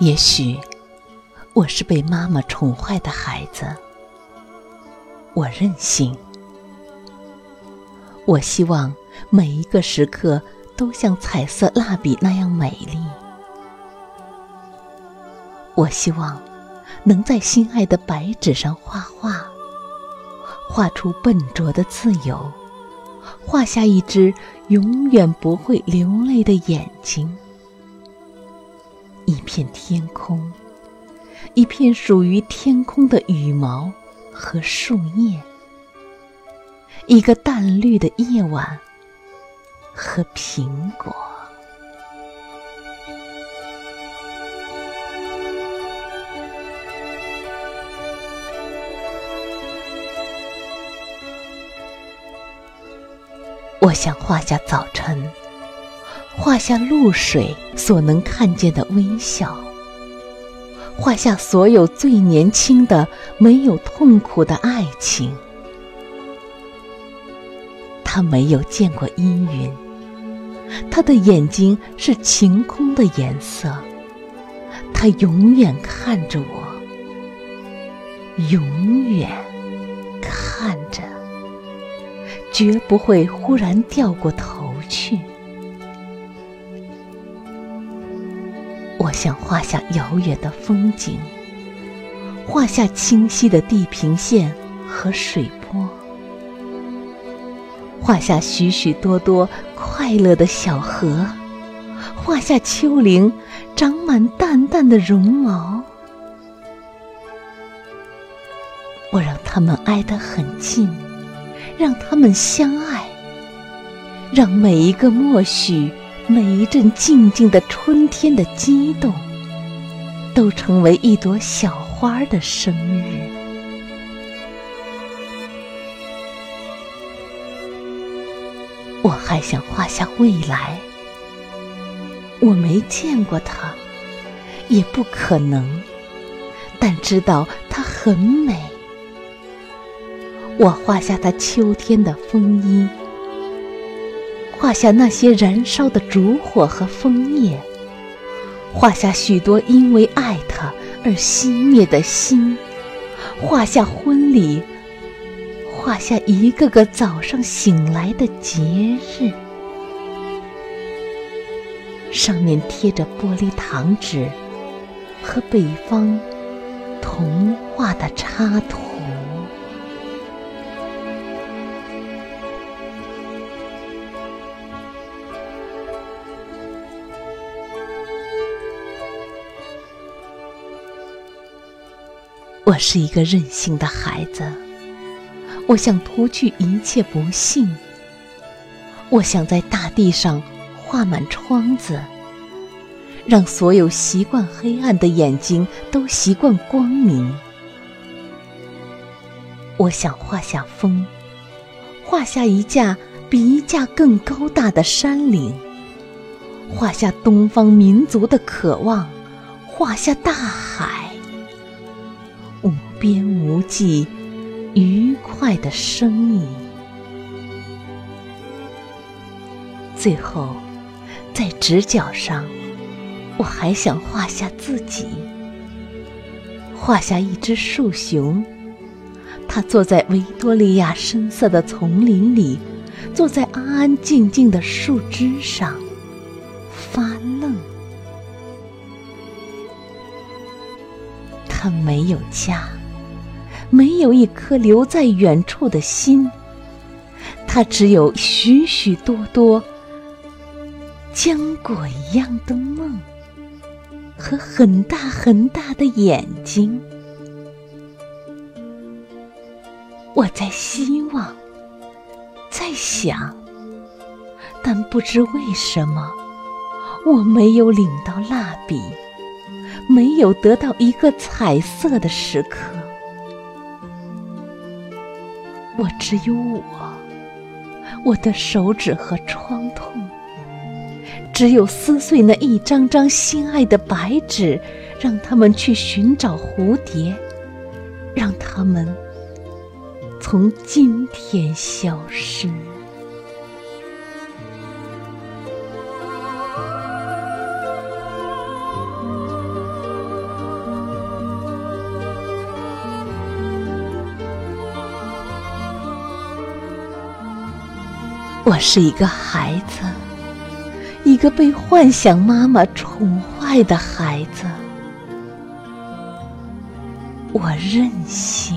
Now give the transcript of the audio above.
也许我是被妈妈宠坏的孩子，我任性。我希望每一个时刻都像彩色蜡笔那样美丽。我希望能在心爱的白纸上画画，画出笨拙的自由，画下一只永远不会流泪的眼睛。片天空，一片属于天空的羽毛和树叶，一个淡绿的夜晚和苹果。我想画下早晨。画下露水所能看见的微笑，画下所有最年轻的、没有痛苦的爱情。他没有见过阴云，他的眼睛是晴空的颜色。他永远看着我，永远看着，绝不会忽然掉过头去。我想画下遥远的风景，画下清晰的地平线和水波，画下许许多多快乐的小河，画下丘陵长满淡淡的绒毛。我让他们挨得很近，让他们相爱，让每一个默许。每一阵静静的春天的激动，都成为一朵小花的生日。我还想画下未来，我没见过它，也不可能，但知道它很美。我画下它秋天的风衣。画下那些燃烧的烛火和枫叶，画下许多因为爱他而熄灭的心，画下婚礼，画下一个个早上醒来的节日，上面贴着玻璃糖纸和北方童话的插图。我是一个任性的孩子，我想脱去一切不幸。我想在大地上画满窗子，让所有习惯黑暗的眼睛都习惯光明。我想画下风，画下一架比一架更高大的山岭，画下东方民族的渴望，画下大海。边无际，愉快的声音。最后，在直角上，我还想画下自己，画下一只树熊，它坐在维多利亚深色的丛林里，坐在安安静静的树枝上，发愣。它没有家。没有一颗留在远处的心，它只有许许多多浆果一样的梦和很大很大的眼睛。我在希望，在想，但不知为什么，我没有领到蜡笔，没有得到一个彩色的时刻。我只有我，我的手指和创痛，只有撕碎那一张张心爱的白纸，让他们去寻找蝴蝶，让他们从今天消失。我是一个孩子，一个被幻想妈妈宠坏的孩子。我任性。